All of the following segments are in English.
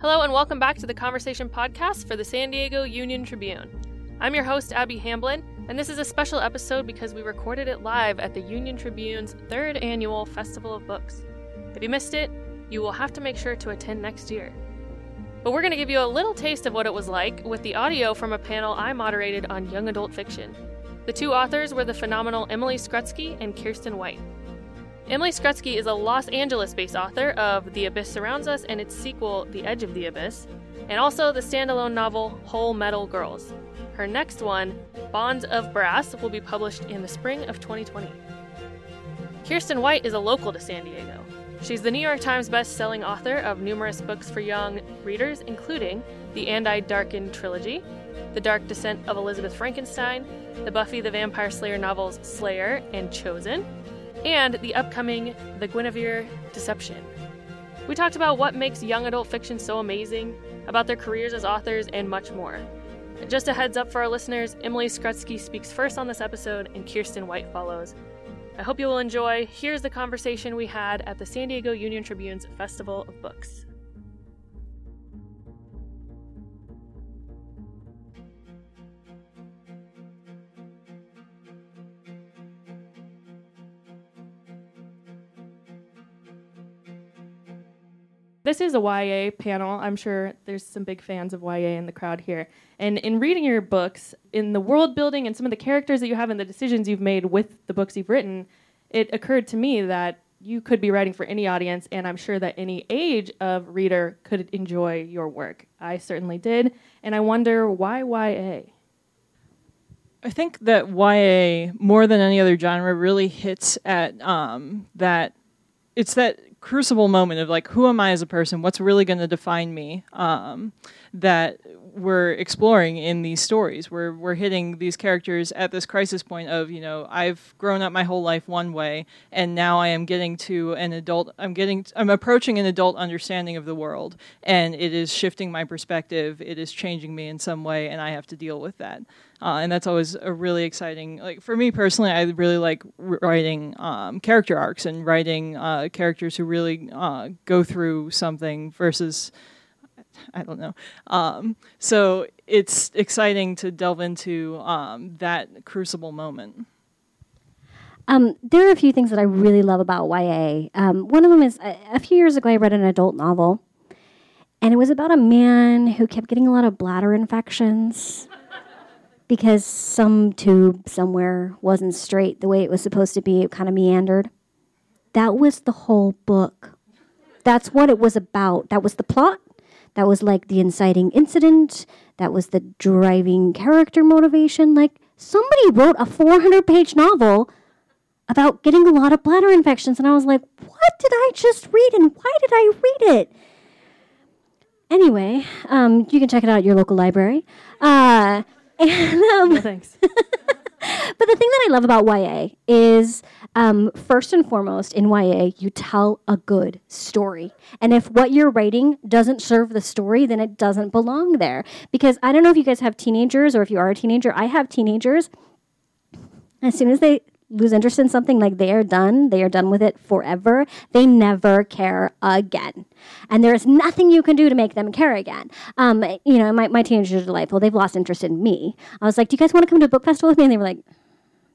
Hello, and welcome back to the Conversation Podcast for the San Diego Union Tribune. I'm your host, Abby Hamblin, and this is a special episode because we recorded it live at the Union Tribune's third annual Festival of Books. If you missed it, you will have to make sure to attend next year. But we're going to give you a little taste of what it was like with the audio from a panel I moderated on young adult fiction. The two authors were the phenomenal Emily Skrutskie and Kiersten White. Emily Skrutskie is a Los Angeles based author of The Abyss Surrounds Us and its sequel, The Edge of the Abyss, and also the standalone novel Hull Metal Girls. Her next one, Bonds of Brass, will be published in the spring of 2020. Kiersten White is a local to San Diego. She's the New York Times best-selling author of numerous books for young readers, including the And I Darken trilogy, The Dark Descent of Elizabeth Frankenstein, the Buffy the Vampire Slayer novels Slayer and Chosen, and the upcoming The Guinevere Deception. We talked about what makes young adult fiction so amazing, about their careers as authors, and much more. Just a heads up for our listeners Emily Skrutskie speaks first on this episode, and Kiersten White follows. I hope you will enjoy. Here's the conversation we had at the San Diego Union Tribune's Festival of Books. This is a YA panel. I'm sure there's some big fans of YA in the crowd here. And in reading your books, in the world building and some of the characters that you have and the decisions you've made with the books you've written, it occurred to me that you could be writing for any audience, and I'm sure that any age of reader could enjoy your work. I certainly did, and I wonder why YA? I think that YA, more than any other genre, really hits at um, that. It's that crucible moment of like, who am I as a person? What's really going to define me? Um, that we're exploring in these stories. We're we're hitting these characters at this crisis point of you know I've grown up my whole life one way, and now I am getting to an adult. I'm getting I'm approaching an adult understanding of the world, and it is shifting my perspective. It is changing me in some way, and I have to deal with that. Uh, and that's always a really exciting. Like for me personally, I really like writing um, character arcs and writing uh, characters who really uh, go through something versus I don't know. Um, so it's exciting to delve into um, that crucible moment. Um, there are a few things that I really love about YA. Um, one of them is a, a few years ago, I read an adult novel, and it was about a man who kept getting a lot of bladder infections because some tube somewhere wasn't straight the way it was supposed to be. It kind of meandered. That was the whole book. That's what it was about. That was the plot. That was like the inciting incident. That was the driving character motivation. Like somebody wrote a 400 page novel about getting a lot of bladder infections. And I was like, what did I just read and why did I read it? Anyway, um, you can check it out at your local library. Uh, and, um, no, thanks. but the thing that I love about YA is um, first and foremost in YA, you tell a good story. And if what you're writing doesn't serve the story, then it doesn't belong there. Because I don't know if you guys have teenagers or if you are a teenager, I have teenagers. As soon as they lose interest in something, like they are done, they are done with it forever. They never care again. And there is nothing you can do to make them care again. Um, you know, my, my teenagers are delightful. They've lost interest in me. I was like, Do you guys want to come to a book festival with me? And they were like,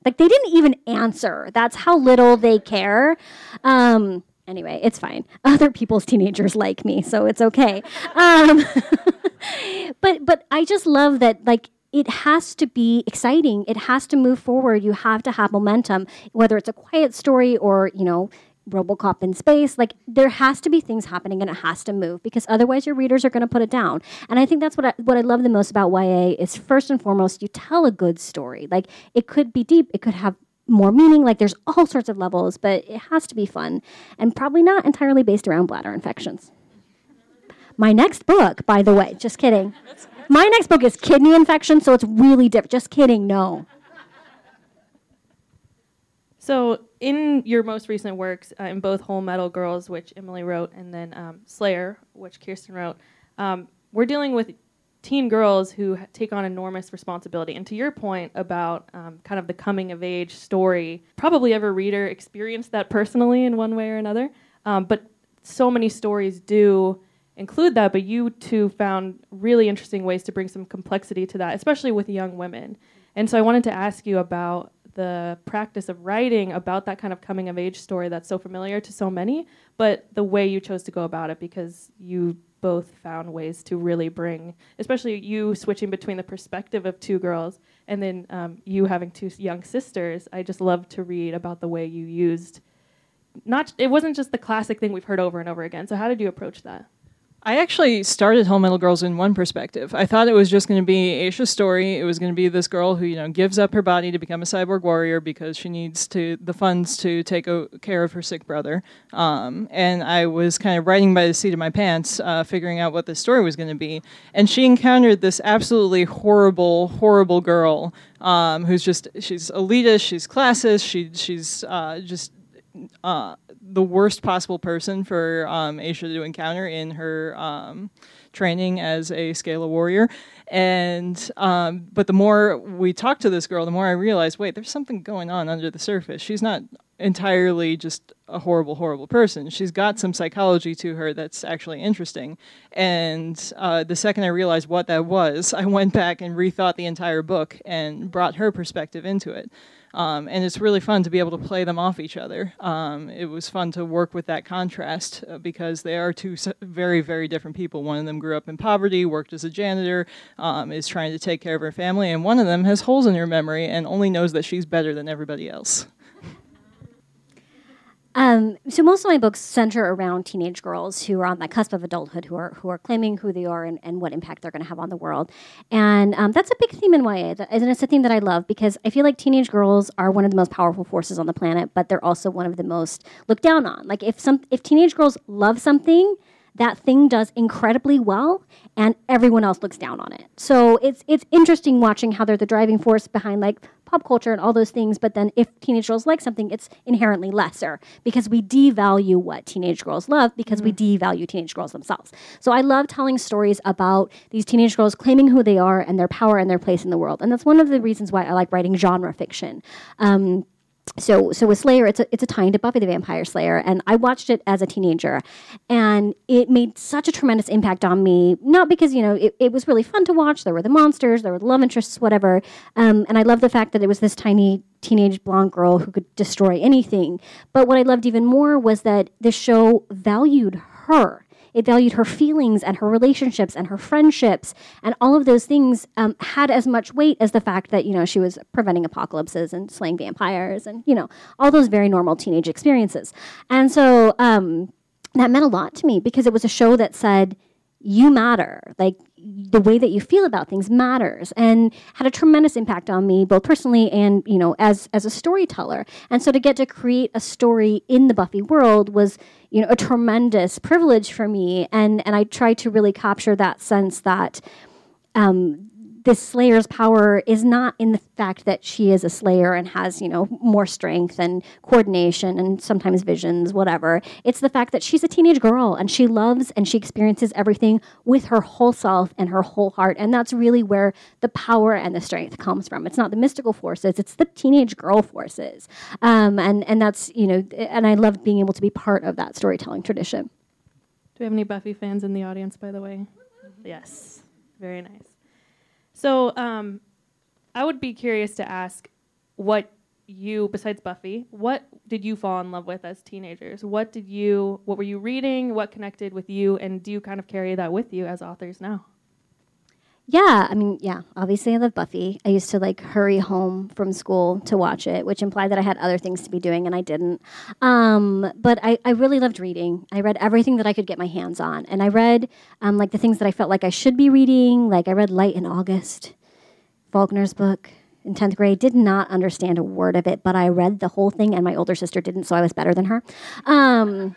like they didn't even answer. That's how little they care. Um, anyway, it's fine. Other people's teenagers like me, so it's okay. Um, but but I just love that like it has to be exciting. It has to move forward. You have to have momentum, whether it's a quiet story or you know Robocop in space. Like there has to be things happening and it has to move because otherwise your readers are going to put it down. And I think that's what I, what I love the most about YA is first and foremost you tell a good story. Like it could be deep, it could have more meaning. Like there's all sorts of levels, but it has to be fun and probably not entirely based around bladder infections. My next book, by the way, just kidding. My next book is kidney infection, so it's really different. Just kidding, no. So, in your most recent works, uh, in both Hull Metal Girls, which Emily wrote, and then um, Slayer, which Kiersten wrote, um, we're dealing with teen girls who take on enormous responsibility. And to your point about um, kind of the coming of age story, probably every reader experienced that personally in one way or another. Um, but so many stories do, include that, but you two found really interesting ways to bring some complexity to that, especially with young women. And so I wanted to ask you about the practice of writing about that kind of coming of age story that's so familiar to so many, but the way you chose to go about it because you both found ways to really bring, especially you switching between the perspective of two girls and then um, you having two young sisters. I just love to read about the way you used. Not, it wasn't just the classic thing we've heard over and over again. So how did you approach that? I actually started Hull Metal Girls in one perspective. I thought it was just going to be Aisha's story. It was going to be this girl who, you know, gives up her body to become a cyborg warrior because she needs to the funds to take o- care of her sick brother. Um, and I was kind of writing by the seat of my pants, uh, figuring out what the story was going to be. And she encountered this absolutely horrible, horrible girl um, who's just she's elitist, she's classist, she she's uh, just uh, the worst possible person for um, Aisha to encounter in her um, training as a Scela warrior. And um, but the more we talked to this girl, the more I realized, wait, there's something going on under the surface. She's not entirely just a horrible, horrible person. She's got some psychology to her that's actually interesting. And uh, the second I realized what that was, I went back and rethought the entire book and brought her perspective into it. Um, and it's really fun to be able to play them off each other. Um, it was fun to work with that contrast uh, because they are two very, very different people. One of them grew up in poverty, worked as a janitor, um, is trying to take care of her family, and one of them has holes in her memory and only knows that she's better than everybody else. Um, so most of my books center around teenage girls who are on the cusp of adulthood, who are who are claiming who they are and, and what impact they're going to have on the world, and um, that's a big theme in YA, and it's a theme that I love because I feel like teenage girls are one of the most powerful forces on the planet, but they're also one of the most looked down on. Like if some if teenage girls love something, that thing does incredibly well and everyone else looks down on it. So it's it's interesting watching how they're the driving force behind like pop culture and all those things, but then if teenage girls like something, it's inherently lesser because we devalue what teenage girls love because mm-hmm. we devalue teenage girls themselves. So I love telling stories about these teenage girls claiming who they are and their power and their place in the world. And that's one of the reasons why I like writing genre fiction. Um, so so with Slayer, it's a it's a tie into Buffy the Vampire Slayer, and I watched it as a teenager, and it made such a tremendous impact on me. Not because you know it, it was really fun to watch. There were the monsters, there were the love interests, whatever, um, and I love the fact that it was this tiny teenage blonde girl who could destroy anything. But what I loved even more was that the show valued her it valued her feelings and her relationships and her friendships, and all of those things um, had as much weight as the fact that you know she was preventing apocalypses and slaying vampires and you know all those very normal teenage experiences. And so um, that meant a lot to me because it was a show that said you matter. Like the way that you feel about things matters and had a tremendous impact on me both personally and you know as as a storyteller and so to get to create a story in the buffy world was you know a tremendous privilege for me. And and i try to really capture that sense that um, this slayer's power is not in the fact that she is a slayer and has you know more strength and coordination and sometimes visions whatever. It's the fact that she's a teenage girl and she loves and she experiences everything with her whole self and her whole heart. And that's really where the power and the strength comes from. It's not the mystical forces it's the teenage girl forces. Um, and and that's you know and i love being able to be part of that storytelling tradition. Do we have any buffy fans in the audience by the way? Yes. Very nice so um, I would be curious to ask what you, besides Buffy, what did you fall in love with as teenagers? What did you, what were you reading? What connected with you? And do you kind of carry that with you as authors now? Yeah, I mean, yeah, obviously I love Buffy. I used to like hurry home from school to watch it, which implied that I had other things to be doing and I didn't. Um, but I, I really loved reading. I read everything that I could get my hands on. And I read um, like the things that I felt like I should be reading. Like I read Light in August, Faulkner's book in 10th grade. Did not understand a word of it, but I read the whole thing and my older sister didn't, so I was better than her. Um,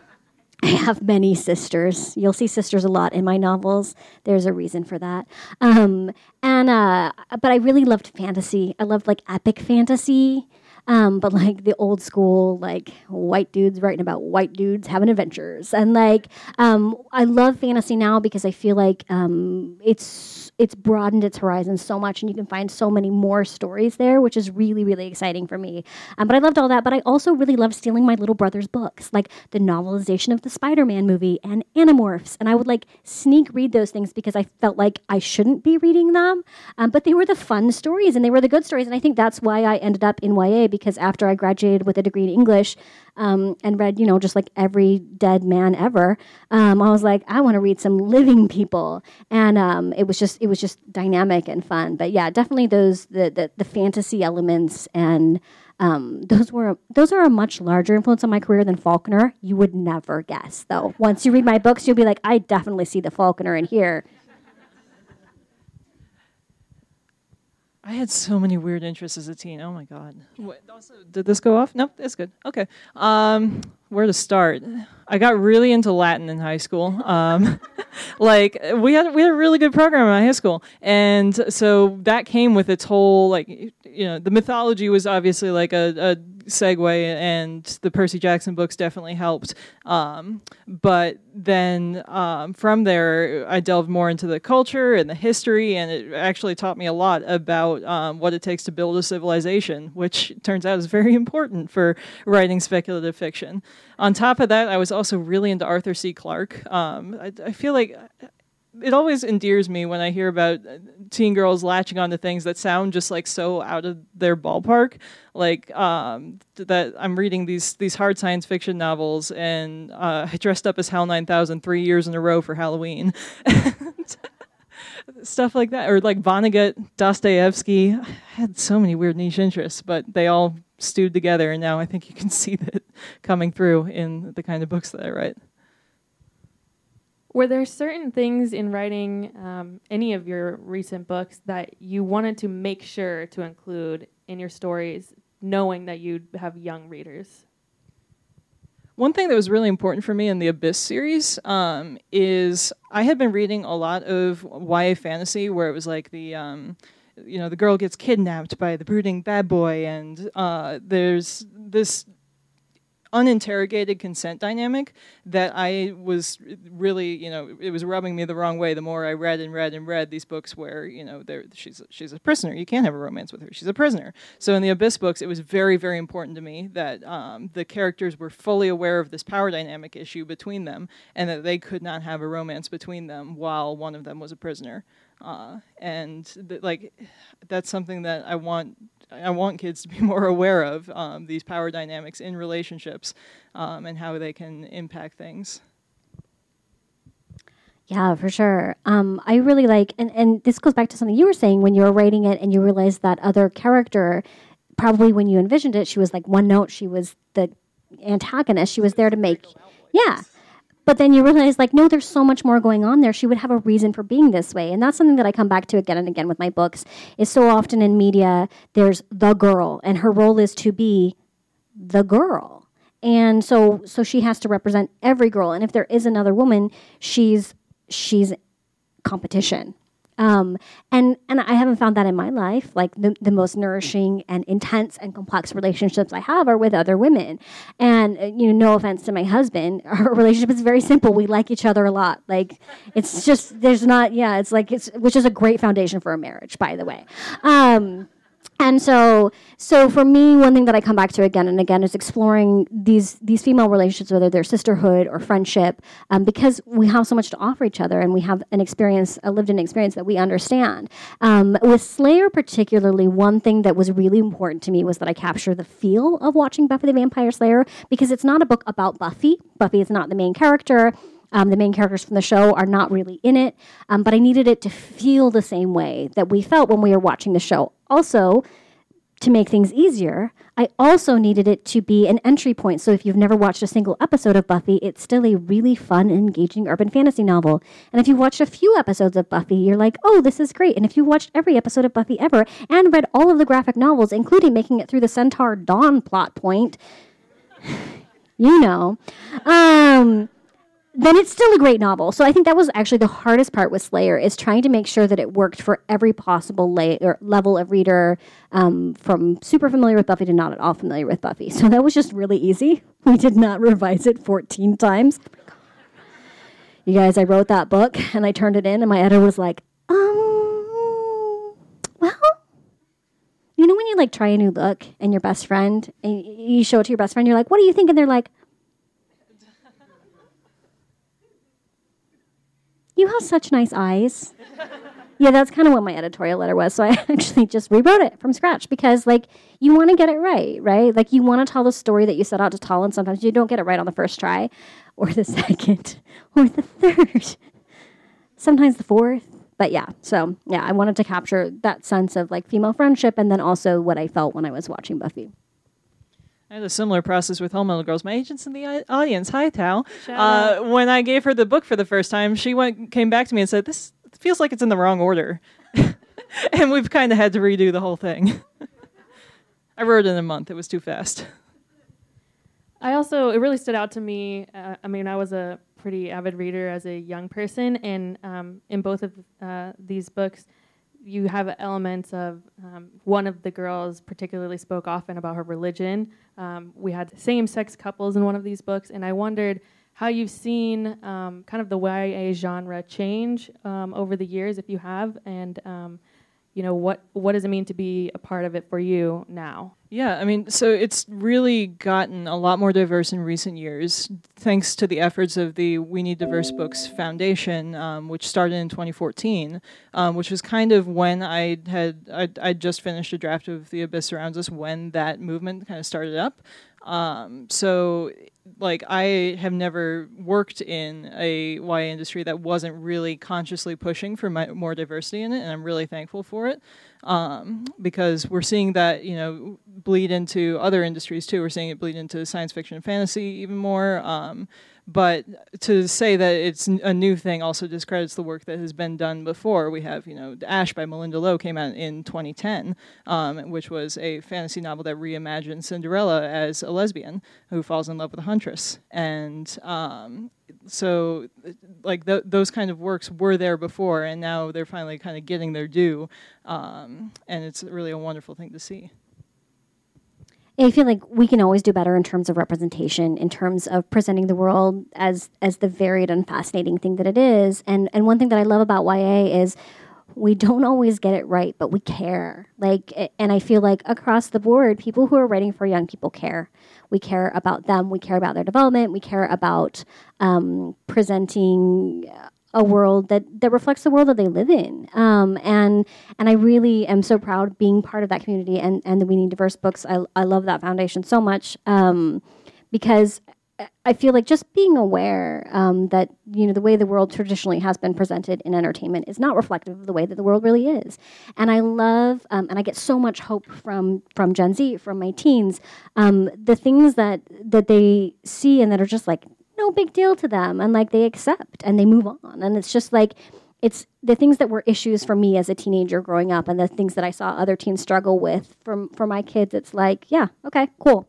I have many sisters. You'll see sisters a lot in my novels. There's a reason for that. Um, and uh, but I really loved fantasy. I loved like epic fantasy. Um, but like the old school, like white dudes writing about white dudes having adventures, and like um, I love fantasy now because I feel like um, it's it's broadened its horizons so much, and you can find so many more stories there, which is really really exciting for me. Um, but I loved all that. But I also really loved stealing my little brother's books, like the novelization of the Spider-Man movie and Animorphs, and I would like sneak read those things because I felt like I shouldn't be reading them, um, but they were the fun stories and they were the good stories, and I think that's why I ended up in YA because after I graduated with a degree in English um, and read, you know, just like every dead man ever. Um, I was like, I want to read some living people, and um, it was just it was just dynamic and fun. But yeah, definitely those the the, the fantasy elements and. Um, those were those are a much larger influence on my career than Faulkner. You would never guess, though. Once you read my books, you'll be like, I definitely see the Faulkner in here. I had so many weird interests as a teen. Oh my god. What, also, did this go off? Nope, it's good. Okay. Um, where to start? I got really into Latin in high school. Um, like we had we had a really good program in high school, and so that came with its whole like you know the mythology was obviously like a, a segue, and the Percy Jackson books definitely helped. Um, but then um, from there, I delved more into the culture and the history, and it actually taught me a lot about um, what it takes to build a civilization, which turns out is very important for writing speculative fiction. On top of that, I was also really into Arthur C. Clarke. Um, I, I feel like it always endears me when I hear about teen girls latching onto things that sound just like so out of their ballpark. Like um, that, I'm reading these these hard science fiction novels, and uh, I dressed up as Hal 9000 three years in a row for Halloween. Stuff like that, or like Vonnegut, Dostoevsky. I had so many weird niche interests, but they all stewed together, and now I think you can see that coming through in the kind of books that I write. Were there certain things in writing um, any of your recent books that you wanted to make sure to include in your stories, knowing that you'd have young readers? One thing that was really important for me in the Abyss series um, is I had been reading a lot of YA fantasy where it was like the. Um, you know, the girl gets kidnapped by the brooding bad boy, and uh, there's this uninterrogated consent dynamic that I was really, you know, it was rubbing me the wrong way. The more I read and read and read these books, where you know, she's she's a prisoner. You can't have a romance with her. She's a prisoner. So in the Abyss books, it was very very important to me that um, the characters were fully aware of this power dynamic issue between them, and that they could not have a romance between them while one of them was a prisoner. Uh, and th- like that's something that I want I want kids to be more aware of um, these power dynamics in relationships um, and how they can impact things. Yeah, for sure. Um, I really like, and, and this goes back to something you were saying when you were writing it and you realized that other character, probably when you envisioned it, she was like one note, she was the antagonist, she was there to make, yeah. But then you realize, like, no, there's so much more going on there. She would have a reason for being this way. And that's something that I come back to again and again with my books, is so often in media, there's the girl, and her role is to be the girl. And so so she has to represent every girl. And if there is another woman, she's she's competition. Um, and and I haven't found that in my life. Like the, the most nourishing and intense and complex relationships I have are with other women. And uh, you know, no offense to my husband, our relationship is very simple. We like each other a lot. Like it's just there's not yeah. It's like it's which is a great foundation for a marriage, by the way. Um, and so so for me one thing that i come back to again and again is exploring these these female relationships whether they're sisterhood or friendship um, because we have so much to offer each other and we have an experience a lived in experience that we understand. Um, with slayer particularly one thing that was really important to me was that i capture the feel of watching buffy the vampire slayer because it's not a book about buffy. Buffy is not the main character. Um, the main characters from the show are not really in it, um, but I needed it to feel the same way that we felt when we were watching the show. Also, to make things easier, I also needed it to be an entry point. So if you've never watched a single episode of Buffy, it's still a really fun and engaging urban fantasy novel. And if you've watched a few episodes of Buffy, you're like, oh, this is great. And if you've watched every episode of Buffy ever and read all of the graphic novels, including making it through the Centaur Dawn plot point, you know. Um, then it's still a great novel. So I think that was actually the hardest part with Slayer is trying to make sure that it worked for every possible lay- level of reader, um, from super familiar with Buffy to not at all familiar with Buffy. So that was just really easy. We did not revise it 14 times. You guys, I wrote that book and I turned it in, and my editor was like, um, well, you know when you like try a new look and your best friend, and you show it to your best friend, you're like, what do you think? And they're like, "You have such nice eyes." yeah, that's kind of what my editorial letter was. So I actually just rewrote it from scratch because, like, you want to get it right, right? Like, you want to tell the story that you set out to tell, and sometimes you don't get it right on the first try, or the second, or the third, sometimes the fourth. But yeah, so yeah, I wanted to capture that sense of like female friendship and then also what I felt when I was watching Buffy. I had a similar process with Home Girls. My agent's in the audience. Hi, Tao. Uh, when I gave her the book for the first time, she went came back to me and said, "This feels like it's in the wrong order," and we've kind of had to redo the whole thing. I wrote it in a month. It was too fast. I also it really stood out to me. Uh, I mean, I was a pretty avid reader as a young person, and um, in both of uh, these books, you have elements of um, one of the girls particularly spoke often about her religion. Um, we had same-sex couples in one of these books, and I wondered how you've seen um, kind of the YA genre change um, over the years, if you have, and um, you know what what does it mean to be a part of it for you now? Yeah i mean so it's really gotten a lot more diverse in recent years thanks to the efforts of the we need diverse books foundation um, which started in 2014 um, which was kind of when i had I'd, just finished a draft of the abyss surrounds us when that movement kind of started up um, so like I have never worked in a YA industry that wasn't really consciously pushing for my, more diversity in it, and I'm really thankful for it um, because we're seeing that you know bleed into other industries too. We're seeing it bleed into science fiction and fantasy even more. Um, but to say that it's a new thing also discredits the work that has been done before. We have, you know, Ash by Malinda Lo came out in 2010, um, which was a fantasy novel that reimagined Cinderella as a lesbian who falls in love with a huntress. And um, so, like, th- those kind of works were there before, and now they're finally kind of getting their due. Um, and it's really a wonderful thing to see. I feel like we can always do better in terms of representation, in terms of presenting the world as as the varied and fascinating thing that it is. And and one thing that I love about YA is we don't always get it right, but we care. Like, and I feel like across the board, people who are writing for young people care. We care about them. We care about their development. We care about um, presenting a world that that reflects the world that they live in. Um, and and I really am so proud being part of that community and and the We Need Diverse Books. I I love that foundation so much um, because. I feel like just being aware um, that you know the way the world traditionally has been presented in entertainment is not reflective of the way that the world really is, and I love um, and I get so much hope from from Gen Z, from my teens, um, the things that that they see and that are just like no big deal to them and like they accept and they move on. And it's just like it's the things that were issues for me as a teenager growing up and the things that I saw other teens struggle with from for my kids it's like yeah okay cool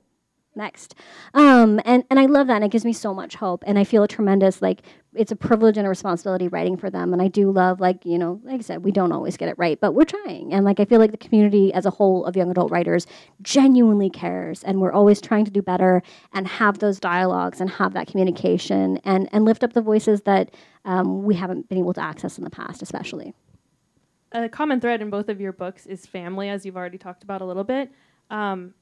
next. Um, and, and I love that, and it gives me so much hope. And I feel a tremendous, like, it's a privilege and a responsibility writing for them. And I do love, like, you know, like I said, we don't always get it right, but we're trying. And, like, I feel like the community as a whole of young adult writers genuinely cares. And we're always trying to do better and have those dialogues and have that communication and, and lift up the voices that um, we haven't been able to access in the past, especially. A common thread in both of your books is family, as you've already talked about a little bit. Um,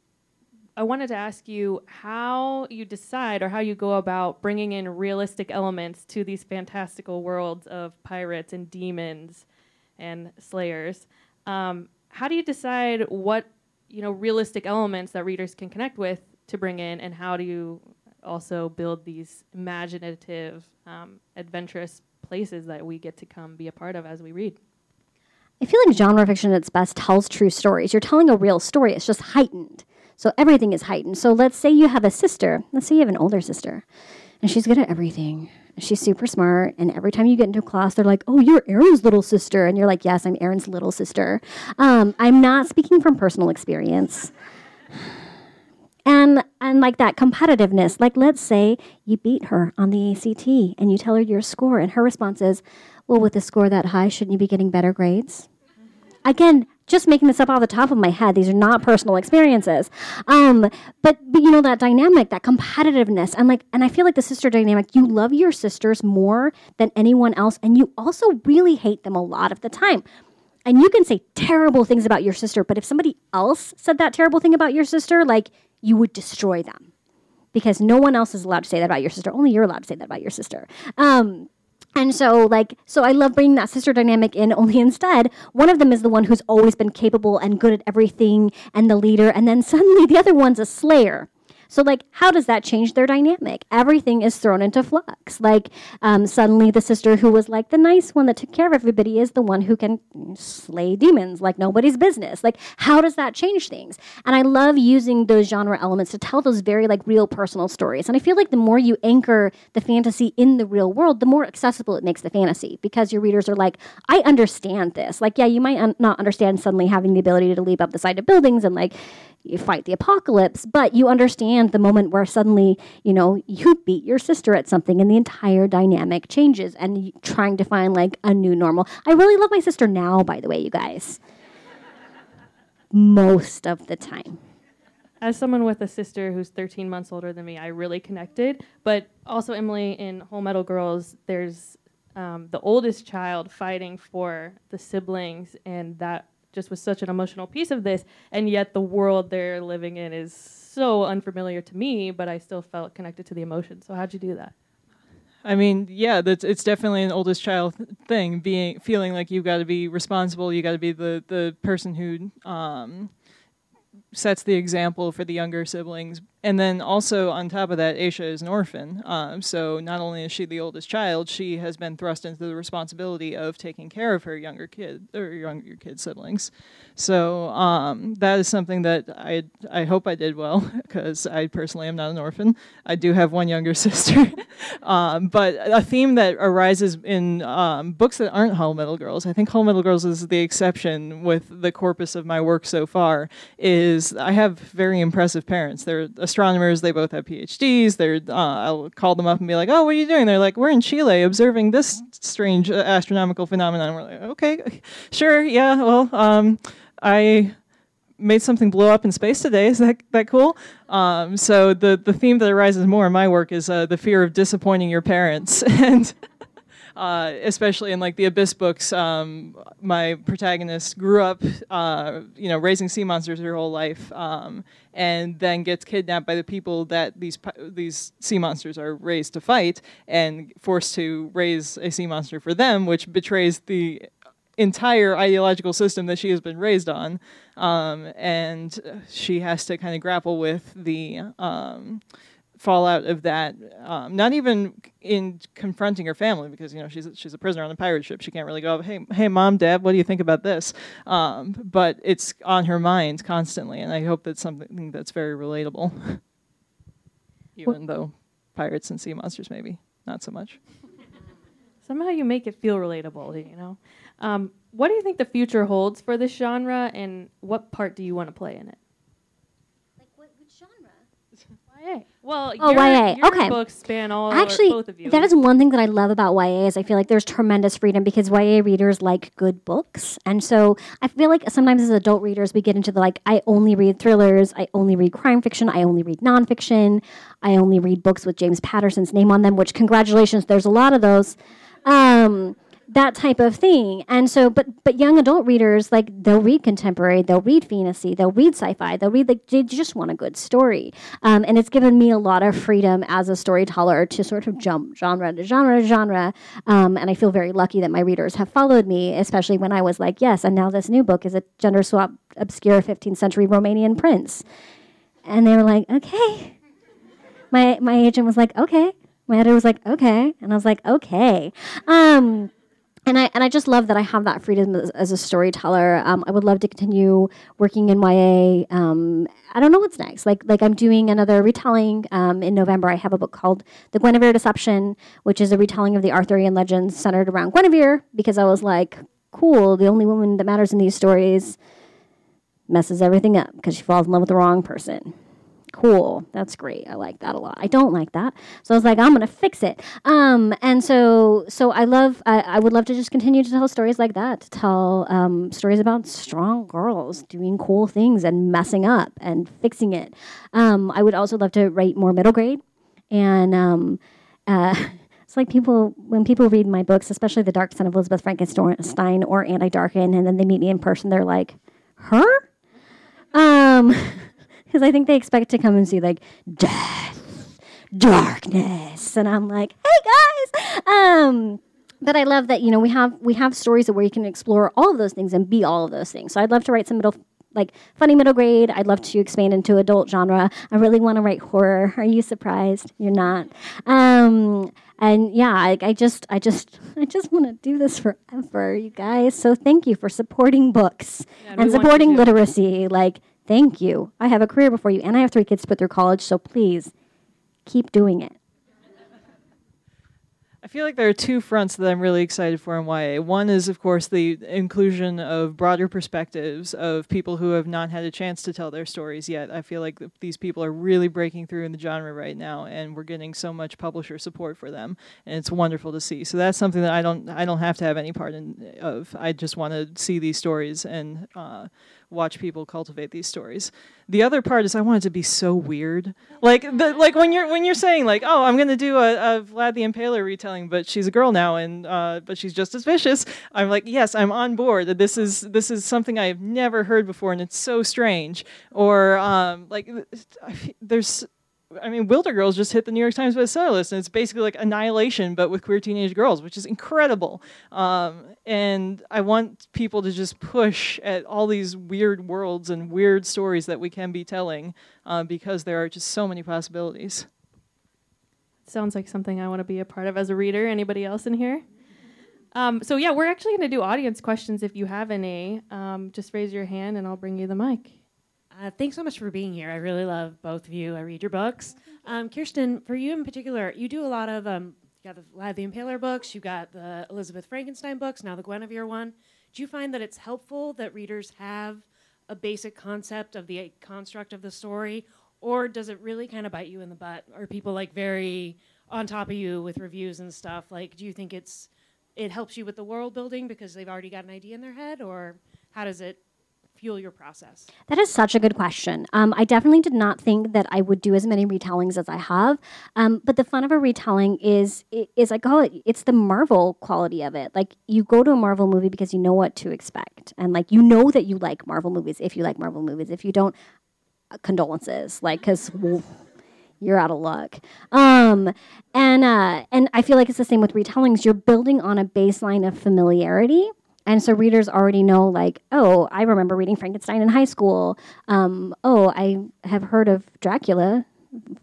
I wanted to ask you how you decide or how you go about bringing in realistic elements to these fantastical worlds of pirates and demons and slayers. Um, how do you decide what you know realistic elements that readers can connect with to bring in, and how do you also build these imaginative, um, adventurous places that we get to come be a part of as we read? I feel like genre fiction at its best tells true stories. You're telling a real story, it's just heightened. So everything is heightened. So let's say you have a sister. Let's say you have an older sister, and she's good at everything. She's super smart, and every time you get into class, they're like, "Oh, you're Erin's little sister," and you're like, "Yes, I'm Erin's little sister." Um, I'm not speaking from personal experience. And and like that competitiveness, like let's say you beat her on the ACT and you tell her your score, and her response is, "Well, with a score that high, shouldn't you be getting better grades?" Again, just making this up off the top of my head. These are not personal experiences. Um, but, but you know that dynamic, that competitiveness, and like, and I feel like the sister dynamic. You love your sisters more than anyone else, and you also really hate them a lot of the time. And you can say terrible things about your sister, but if somebody else said that terrible thing about your sister, like you would destroy them because no one else is allowed to say that about your sister. Only you're allowed to say that about your sister. Um, and so, like, so I love bringing that sister dynamic in, only instead, one of them is the one who's always been capable and good at everything and the leader, and then suddenly the other one's a slayer. So, like, how does that change their dynamic? Everything is thrown into flux. Like, um, suddenly the sister who was like the nice one that took care of everybody is the one who can slay demons like nobody's business. Like, how does that change things? And I love using those genre elements to tell those very, like, real personal stories. And I feel like the more you anchor the fantasy in the real world, the more accessible it makes the fantasy because your readers are like, I understand this. Like, yeah, you might un- not understand suddenly having the ability to leap up the side of buildings and, like, you fight the apocalypse, but you understand the moment where suddenly, you know, you beat your sister at something and the entire dynamic changes and trying to find like a new normal. I really love my sister now, by the way, you guys. Most of the time. As someone with a sister who's 13 months older than me, I really connected. But also, Emily, in Hull Metal Girls, there's um, the oldest child fighting for the siblings, and that just was such an emotional piece of this, and yet the world they're living in is so unfamiliar to me, but I still felt connected to the emotion. So how'd you do that? I mean, yeah, that's it's definitely an oldest child thing. Being feeling like you've got to be responsible, you got to be the the person who um, sets the example for the younger siblings. And then also on top of that, Aisha is an orphan. Um, so not only is she the oldest child, she has been thrust into the responsibility of taking care of her younger kid or younger kid siblings. So um, that is something that I I hope I did well because I personally am not an orphan. I do have one younger sister, um, but a theme that arises in um, books that aren't Hull Metal Girls. I think Hull Metal Girls is the exception with the corpus of my work so far. Is I have very impressive parents. They're astronomers. They both have PhDs. They're uh, I'll call them up and be like, "Oh, what are you doing?" They're like, "We're in Chile observing this strange uh, astronomical phenomenon." We're like, "Okay, sure, yeah, well." Um, I made something blow up in space today. Is that that cool? Um, so the the theme that arises more in my work is uh, the fear of disappointing your parents, and uh, especially in like the Abyss books, um, my protagonist grew up, uh, you know, raising sea monsters her whole life, um, and then gets kidnapped by the people that these these sea monsters are raised to fight, and forced to raise a sea monster for them, which betrays the entire ideological system that she has been raised on, um, and she has to kind of grapple with the um, fallout of that. Um, not even in confronting her family, because you know she's she's a prisoner on a pirate ship. She can't really go, "Hey, hey, mom, dad, what do you think about this?" Um, but it's on her mind constantly, and I hope that's something that's very relatable. even though pirates and sea monsters maybe not so much. Somehow you make it feel relatable, you know. Um, what do you think the future holds for this genre, and what part do you want to play in it? Like what, which genre? YA. Well, Oh, your, YA. Your Okay. books span all Actually, or both of you. that is one thing that I love about YA is I feel like there's tremendous freedom because YA readers like good books, and so I feel like sometimes as adult readers we get into the like I only read thrillers, I only read crime fiction, I only read nonfiction, I only read books with James Patterson's name on them. Which congratulations, there's a lot of those. Um, that type of thing. And so, but but young adult readers like they'll read contemporary, they'll read fantasy, they'll read sci-fi, they'll read like they just want a good story. Um, and it's given me a lot of freedom as a storyteller to sort of jump genre to genre to genre. Um, and I feel very lucky that my readers have followed me, especially when I was like, yes, and now this new book is a gender swap obscure 15th century Romanian prince. And they were like, okay. My my agent was like, okay. My editor was like, okay, and I was like, okay. Um, and I and I just love that I have that freedom as, as a storyteller. Um, I would love to continue working in YA. Um, I don't know what's next. Like like I'm doing another retelling um, in November. I have a book called The Guinevere Deception, which is a retelling of the Arthurian legends centered around Guinevere. Because I was like, cool. The only woman that matters in these stories messes everything up because she falls in love with the wrong person cool. That's great. I like that a lot. I don't like that. So i was like i'm gonna fix it. Um, and so so i love I, I would love to just continue to tell stories like that to tell um, stories about strong girls doing cool things and messing up and fixing it. Um, i would also love to write more middle grade and um, uh, it's like people when people read my books, especially The Dark Descent of Elizabeth Frankenstein or And I Darken, and then they meet me in person, they're like, "Her?" Um, because I think they expect to come and see like death, darkness, and I'm like, "Hey guys!" Um, but I love that you know we have we have stories where you can explore all of those things and be all of those things. So I'd love to write some middle like funny middle grade. I'd love to expand into adult genre. I really want to write horror. Are you surprised? You're not. Um, and yeah, I, I just, I just, I just want to do this forever, you guys. So thank you for supporting books Yeah, and supporting literacy. Like, thank you. I have a career before you, and I have three kids to put through college. So please, keep doing it. I feel like there are two fronts that I'm really excited for in YA. One is, of course, the inclusion of broader perspectives of people who have not had a chance to tell their stories yet. I feel like these people are really breaking through in the genre right now, and we're getting so much publisher support for them, and it's wonderful to see. So that's something that I don't, I don't have to have any part in of. I just want to see these stories and uh, watch people cultivate these stories. The other part is I want it to be so weird, like the, like when you're when you're saying like, oh, I'm gonna do a, a Vlad the Impaler retelling, but she's a girl now, and uh, but she's just as vicious. I'm like, yes, I'm on board. This is this is something I've never heard before, and it's so strange. Or um, like I there's. I mean, Wilder Girls just hit the New York Times bestseller list, and it's basically like Annihilation, but with queer teenage girls, which is incredible. Um, and I want people to just push at all these weird worlds and weird stories that we can be telling, uh, because there are just so many possibilities. Sounds like something I want to be a part of as a reader. Anybody else in here? Um, so yeah, we're actually going to do audience questions. If you have any, um, just raise your hand and I'll bring you the mic. Uh, thanks so much for being here. I really love both of you. I read your books. Um, Kiersten, for you in particular, you do a lot of um, you got the the Impaler books, you got the Elizabeth Frankenstein books, now the Guinevere one. Do you find that it's helpful that readers have a basic concept of the construct of the story, or does it really kind of bite you in the butt? Are people like very on top of you with reviews and stuff? Like, do you think it's it helps you with the world building because they've already got an idea in their head, or how does it fuel your process? That is such a good question. Um, I definitely did not think that I would do as many retellings as I have. Um, but the fun of a retelling is is I call it it's the Marvel quality of it. Like you go to a Marvel movie because you know what to expect, and like you know that you like Marvel movies. If you like Marvel movies, if you don't, uh, condolences. Like because. you're out of luck. Um, and uh, and I feel like it's the same with retellings. You're building on a baseline of familiarity. And so readers already know, like, oh, I remember reading Frankenstein in high school. Um, oh, I have heard of Dracula,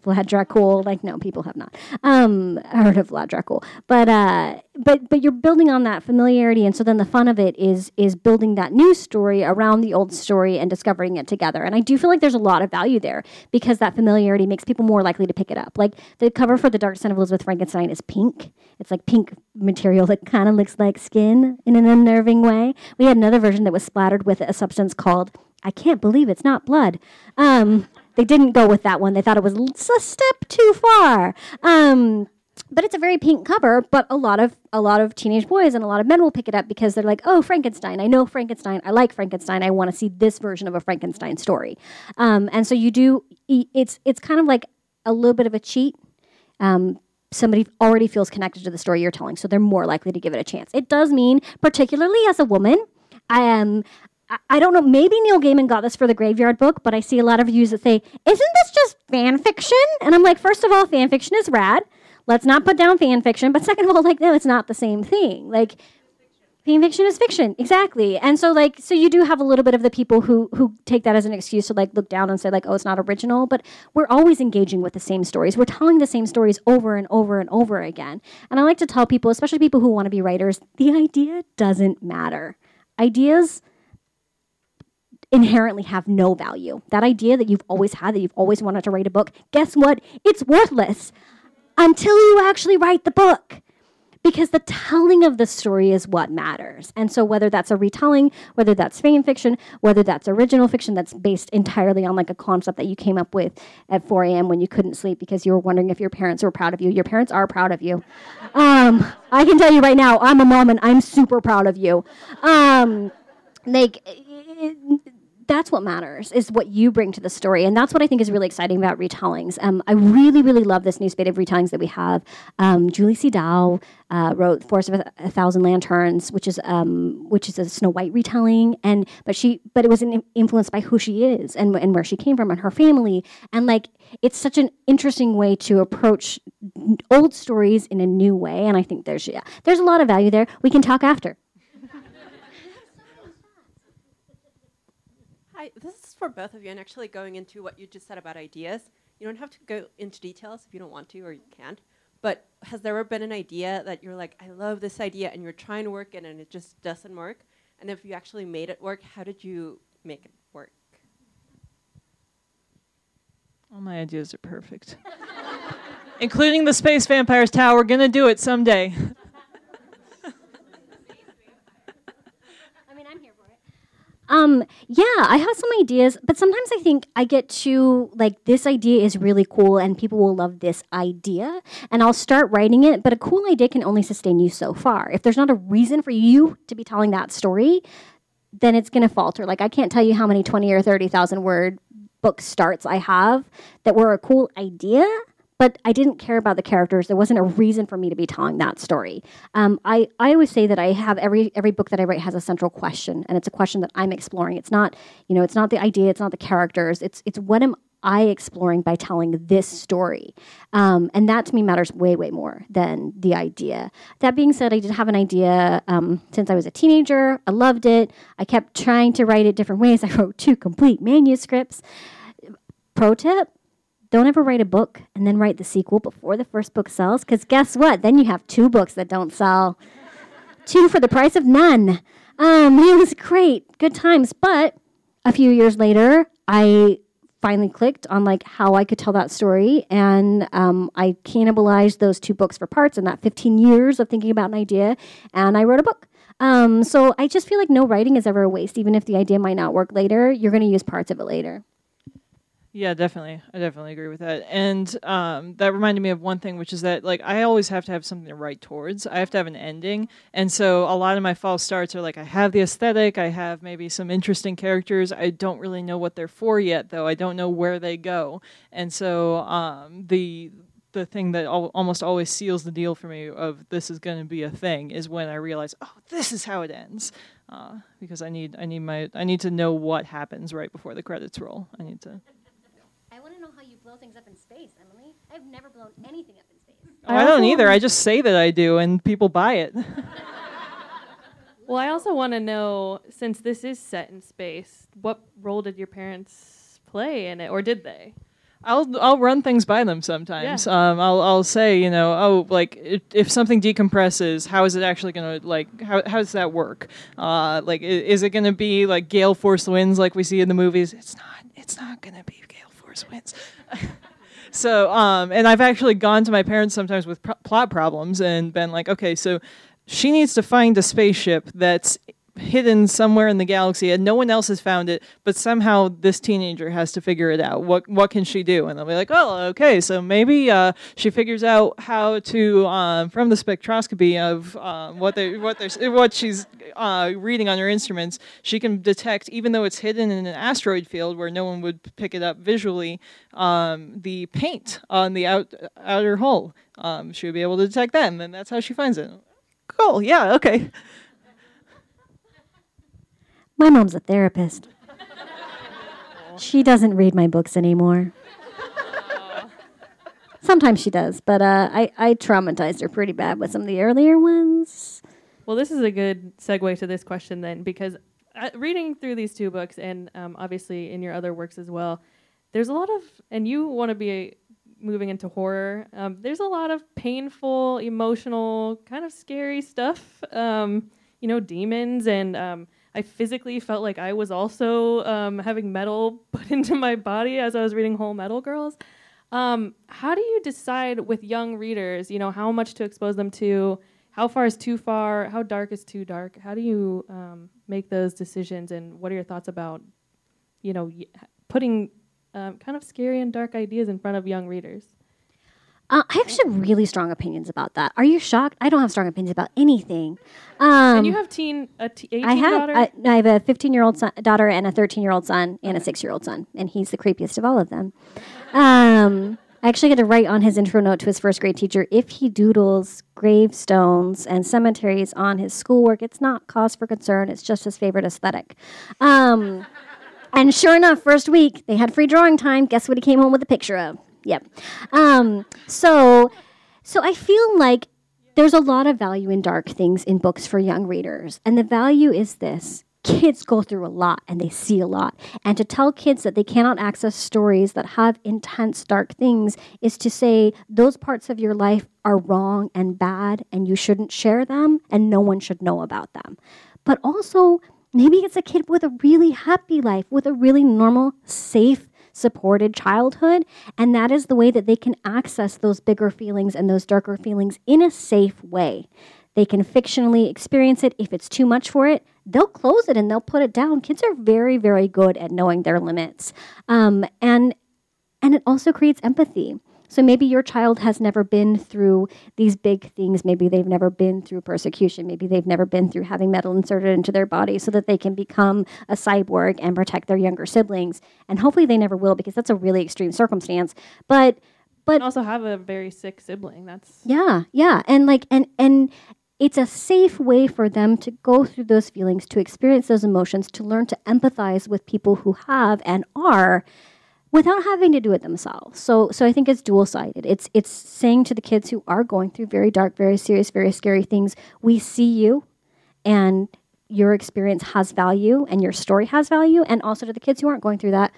Vlad Dracul. Like, no, people have not um, heard of Vlad Dracul. But uh, but but you're building on that familiarity, and so then the fun of it is is building that new story around the old story and discovering it together. And I do feel like there's a lot of value there because that familiarity makes people more likely to pick it up. Like the cover for The Dark Descent of Elizabeth Frankenstein is pink. It's like pink material that kind of looks like skin in an unnerving way. We had another version that was splattered with a substance called I can't believe it's not blood. Um, they didn't go with that one. They thought it was a step too far. Um, but it's a very pink cover but a lot of a lot of teenage boys and a lot of men will pick it up because they're like oh frankenstein. I know frankenstein. I like frankenstein. I want to see this version of a frankenstein story. Um, and so you do it's it's kind of like a little bit of a cheat. Um, somebody already feels connected to the story you're telling so they're more likely to give it a chance. It does mean particularly as a woman i am I- don't know. Maybe Neil Gaiman got this for the Graveyard Book, but I see a lot of reviews that say, "Isn't this just fan fiction?" And I'm like, first of all, fan fiction is rad. Let's not put down fan fiction. But second of all, like, no, it's not the same thing. Like, fan fiction is fiction, exactly. And so, like, so you do have a little bit of the people who who take that as an excuse to like look down and say like, "Oh, it's not original." But we're always engaging with the same stories. We're telling the same stories over and over and over again. And I like to tell people, especially people who want to be writers, the idea doesn't matter. Ideas inherently have no value. That idea that you've always had, that you've always wanted to write a book, guess what? It's worthless until you actually write the book. Because the telling of the story is what matters. And so, whether that's a retelling, whether that's fan fiction, whether that's original fiction that's based entirely on like a concept that you came up with at 4 a.m. when you couldn't sleep because you were wondering if your parents were proud of you, your parents are proud of you. Um, I can tell you right now, I'm a mom and I'm super proud of you. Um, like, that's what matters is what you bring to the story. And that's what i think is really exciting about retellings. Um, i really really love this new spate of retellings that we have. Um, julie c. Dao uh, wrote forest of a, a, thousand lanterns which is um, which is a snow white retelling. And but she but it was influenced by who she is and, and where she came from and her family. And like it's such an interesting way to approach old stories in a new way. And i think there's yeah there's a lot of value there. We can talk after Hi, this is for both of you, and actually going into what you just said about ideas. You don't have to go into details if you don't want to or you can't. But has there ever been an idea that you're like, I love this idea, and you're trying to work it and it just doesn't work? And if you actually made it work, how did you make it work? All my ideas are perfect, including the Space Vampires Tower. We're gonna do it someday. Um, yeah, I have some ideas, but sometimes I think I get to like this idea is really cool and people will love this idea and I'll start writing it, but a cool idea can only sustain you so far. If there's not a reason for you to be telling that story, then it's going to falter. Like I can't tell you how many 20 or 30,000 word book starts I have that were a cool idea, but I didn't care about the characters. There wasn't a reason for me to be telling that story. Um, I, I always say that I have every every book that I write has a central question, and it's a question that I'm exploring. It's not you know it's not the idea, it's not the characters. It's it's what am I exploring by telling this story, um, and that to me matters way way more than the idea. That being said, I did have an idea um, since I was a teenager. I loved it. I kept trying to write it different ways. I wrote two complete manuscripts. Pro tip don't ever write a book and then write the sequel before the first book sells, because guess what? Then you have two books that don't sell. two for the price of none. Um, it was great, good times. But a few years later, I finally clicked on like how I could tell that story, and um, I cannibalized those two books for parts in that 15 years of thinking about an idea, and I wrote a book. Um, so I just feel like no writing is ever a waste, even if the idea might not work later. You're going to use parts of it later. Yeah, definitely. I definitely agree with that. And um, that reminded me of one thing, which is that like I always have to have something to write towards. I have to have an ending, and so a lot of my false starts are like I have the aesthetic, I have maybe some interesting characters. I don't really know what they're for yet, though. I don't know where they go, and so um, the the thing that al- almost always seals the deal for me of this is going to be a thing is when I realize, oh, this is how it ends, uh, because I need I need my I need to know what happens right before the credits roll. I need to blow things up in space, Emily. I've never blown anything up in space. Oh, I don't either. I just say that I do, and people buy it. well, I also want to know, since this is set in space, what role did your parents play in it, or did they? I'll I'll run things by them sometimes. Yeah. Um, I'll I'll say you know oh like if, if something decompresses, how is it actually gonna like how how does that work? Uh, like is it gonna be like gale force winds like we see in the movies? It's not. It's not gonna be gale force winds. so, um, and I've actually gone to my parents sometimes with plot problems and been like, okay, so she needs to find a spaceship that's hidden somewhere in the galaxy and no one else has found it but somehow this teenager has to figure it out. What what can she do? And they'll be like oh okay so maybe uh, she figures out how to um, from the spectroscopy of uh, what they what they what she's uh, reading on her instruments she can detect even though it's hidden in an asteroid field where no one would pick it up visually um, the paint on the out, outer hull. Um, she would be able to detect that and then that's how she finds it. Cool. Yeah okay my mom's a therapist. she doesn't read my books anymore. Sometimes she does, but uh, I, I traumatized her pretty bad with some of the earlier ones. Well, this is a good segue to this question then, because uh, reading through these two books, and um, obviously in your other works as well, there's a lot of, and you want to be moving into horror. Um, there's a lot of painful, emotional, kind of scary stuff. Um, you know, demons and um, I physically felt like I was also um, having metal put into my body as I was reading Hull Metal Girls. Um, how do you decide with young readers, you know, how much to expose them to? How far is too far? How dark is too dark? How do you um, make those decisions? And what are your thoughts about, you know, putting um, kind of scary and dark ideas in front of young readers? Uh, I actually have really strong opinions about that. Are you shocked? I don't have strong opinions about anything. Um, and you have teen a t- 18 I have daughter. I, I have a 15 year old daughter and a 13 year old son and a six year old son, and he's the creepiest of all of them. Um, I actually get to write on his intro note to his first grade teacher if he doodles gravestones and cemeteries on his schoolwork, it's not cause for concern. It's just his favorite aesthetic. Um, and sure enough, first week they had free drawing time. Guess what he came home with a picture of? Yep. Um, so, so I feel like there's a lot of value in dark things in books for young readers, and the value is this: kids go through a lot and they see a lot, and to tell kids that they cannot access stories that have intense dark things is to say those parts of your life are wrong and bad, and you shouldn't share them, and no one should know about them. But also, maybe it's a kid with a really happy life, with a really normal, safe supported childhood. And that is the way that they can access those bigger feelings and those darker feelings in a safe way. They can fictionally experience it. If it's too much for it, they'll close it and they'll put it down. Kids are very, very good at knowing their limits. Um, and, and it also creates empathy. So maybe your child has never been through these big things. Maybe they've never been through persecution. Maybe they've never been through having metal inserted into their body so that they can become a cyborg and protect their younger siblings. And hopefully they never will because that's a really extreme circumstance. But but also have a very sick sibling. That's yeah, yeah. And like and and it's a safe way for them to go through those feelings, to experience those emotions, to learn to empathize with people who have and are without having to do it themselves. So so I think it's dual sided. It's it's saying to the kids who are going through very dark, very serious, very scary things, we see you and your experience has value and your story has value and also to the kids who aren't going through that,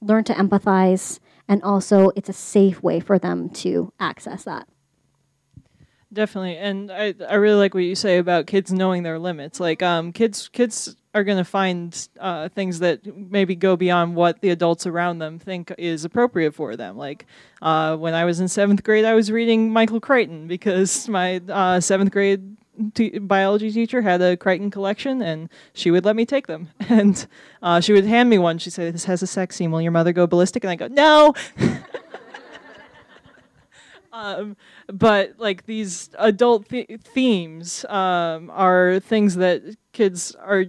learn to empathize and also it's a safe way for them to access that. Definitely, and I I really like what you say about kids knowing their limits. Like, um, kids kids are going to find uh, things that maybe go beyond what the adults around them think is appropriate for them. Like, uh, when I was in seventh grade, I was reading Michael Crichton because my uh, seventh grade t- biology teacher had a Crichton collection, and she would let me take them. And uh, she would hand me one. She said, "This has a sex scene. Will your mother go ballistic?" And I go, "No." Um, but like these adult th- themes um, are things that kids are.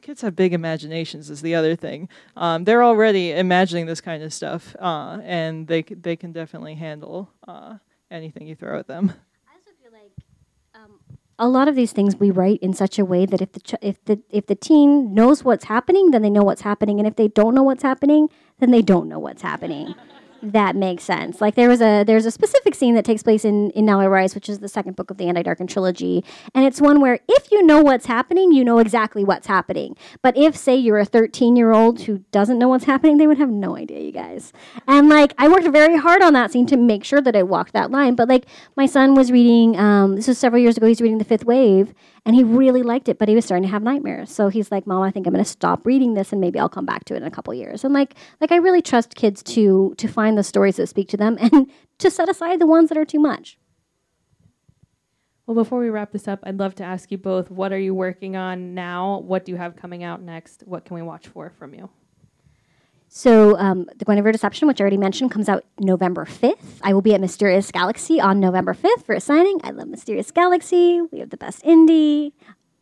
Kids have big imaginations. Is the other thing. Um, they're already imagining this kind of stuff, uh, and they c- they can definitely handle uh, anything you throw at them. I also feel like um, a lot of these things we write in such a way that if the ch- if the if the teen knows what's happening, then they know what's happening, and if they don't know what's happening, then they don't know what's happening. that makes sense. Like there was a there's a specific scene that takes place in in Now I Rise, which is the second book of the And I Darken trilogy, and it's one where if you know what's happening, you know exactly what's happening. But if say you're a 13 year old who doesn't know what's happening, they would have no idea, you guys. And like I worked very hard on that scene to make sure that I walked that line. But like my son was reading, um, this was several years ago. He's reading The Fifth Wave, and he really liked it, but he was starting to have nightmares. So he's like, "Mom, I think I'm going to stop reading this, and maybe I'll come back to it in a couple years." And like, like I really trust kids to to find the stories that speak to them and to set aside the ones that are too much. Well, before we wrap this up, I'd love to ask you both what are you working on now? What do you have coming out next? What can we watch for from you? So, um, The Guinevere Deception, which I already mentioned, comes out November 5th. I will be at Mysterious Galaxy on November 5th for a signing. I love Mysterious Galaxy. We have the best indie.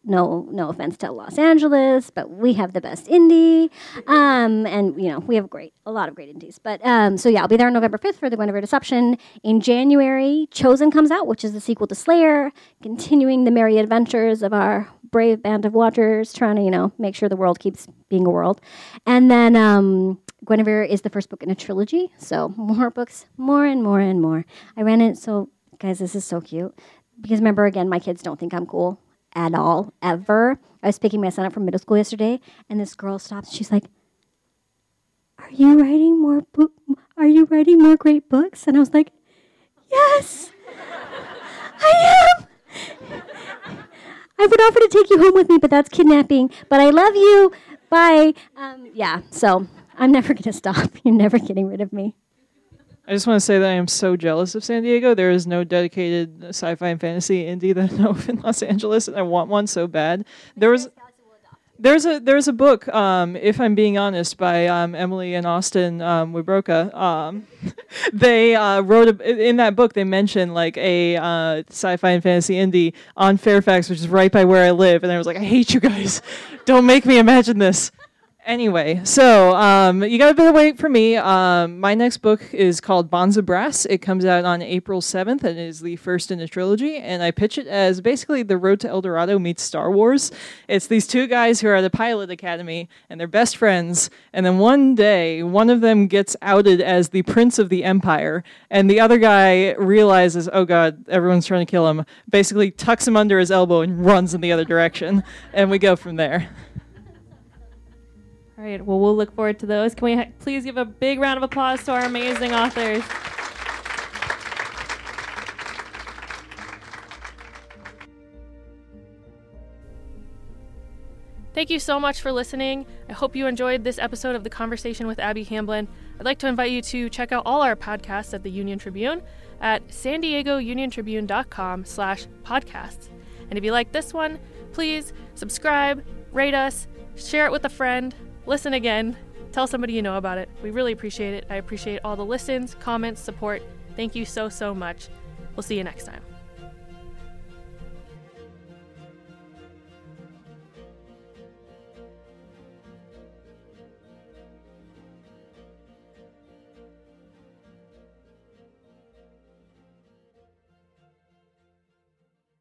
No, no offense to Los Angeles, but we have the best indie, um, and you know we have great, a lot of great indies. But um, so yeah, I'll be there on November fifth for the Guinevere Deception. In January, Chosen comes out, which is the sequel to Slayer, continuing the merry adventures of our brave band of watchers, trying to you know make sure the world keeps being a world. And then um, Guinevere is the first book in a trilogy, so more books, more and more and more. I ran it so guys, this is so cute because remember again, my kids don't think I'm cool at all, ever. I was picking my son up from middle school yesterday, and this girl stops. She's like, "Are you writing more book? Are you writing more great books?" And I was like, "Yes, I am." I would offer to take you home with me, but that's kidnapping. But I love you. Bye. Um, yeah. So I'm never gonna stop. You're never getting rid of me. I just want to say that I am so jealous of San Diego. There is no dedicated sci-fi and fantasy indie that I know of in Los Angeles, and I want one so bad. There was There's a there's a book, um, if I'm being honest, by um, Emily and Austin um, Wibroka. Um, they uh, wrote a, in that book. They mentioned like a uh, sci-fi and fantasy indie on Fairfax, which is right by where I live. And I was like, I hate you guys. Don't make me imagine this. Anyway, so um, you got a bit of wait for me. Um, my next book is called Bonds of Brass. It comes out on April 7th and is the first in a trilogy. And I pitch it as basically The Road to El Dorado meets Star Wars. It's these two guys who are at a pilot academy and they're best friends. And then one day, one of them gets outed as the Prince of the Empire. And the other guy realizes, oh God, everyone's trying to kill him. Basically, tucks him under his elbow and runs in the other direction. And we go from there. All right, well, we'll look forward to those. Can we ha- please give a big round of applause to our amazing authors? Thank you so much for listening. I hope you enjoyed this episode of The Conversation with Abby Hamblin. I'd like to invite you to check out all our podcasts at the Union Tribune at san diego union tribune.com slash podcasts. And if you like this one, please subscribe, rate us, share it with a friend, listen again, tell somebody you know about it. We really appreciate it. I appreciate all the listens, comments, support. Thank you so, so much. We'll see you next time.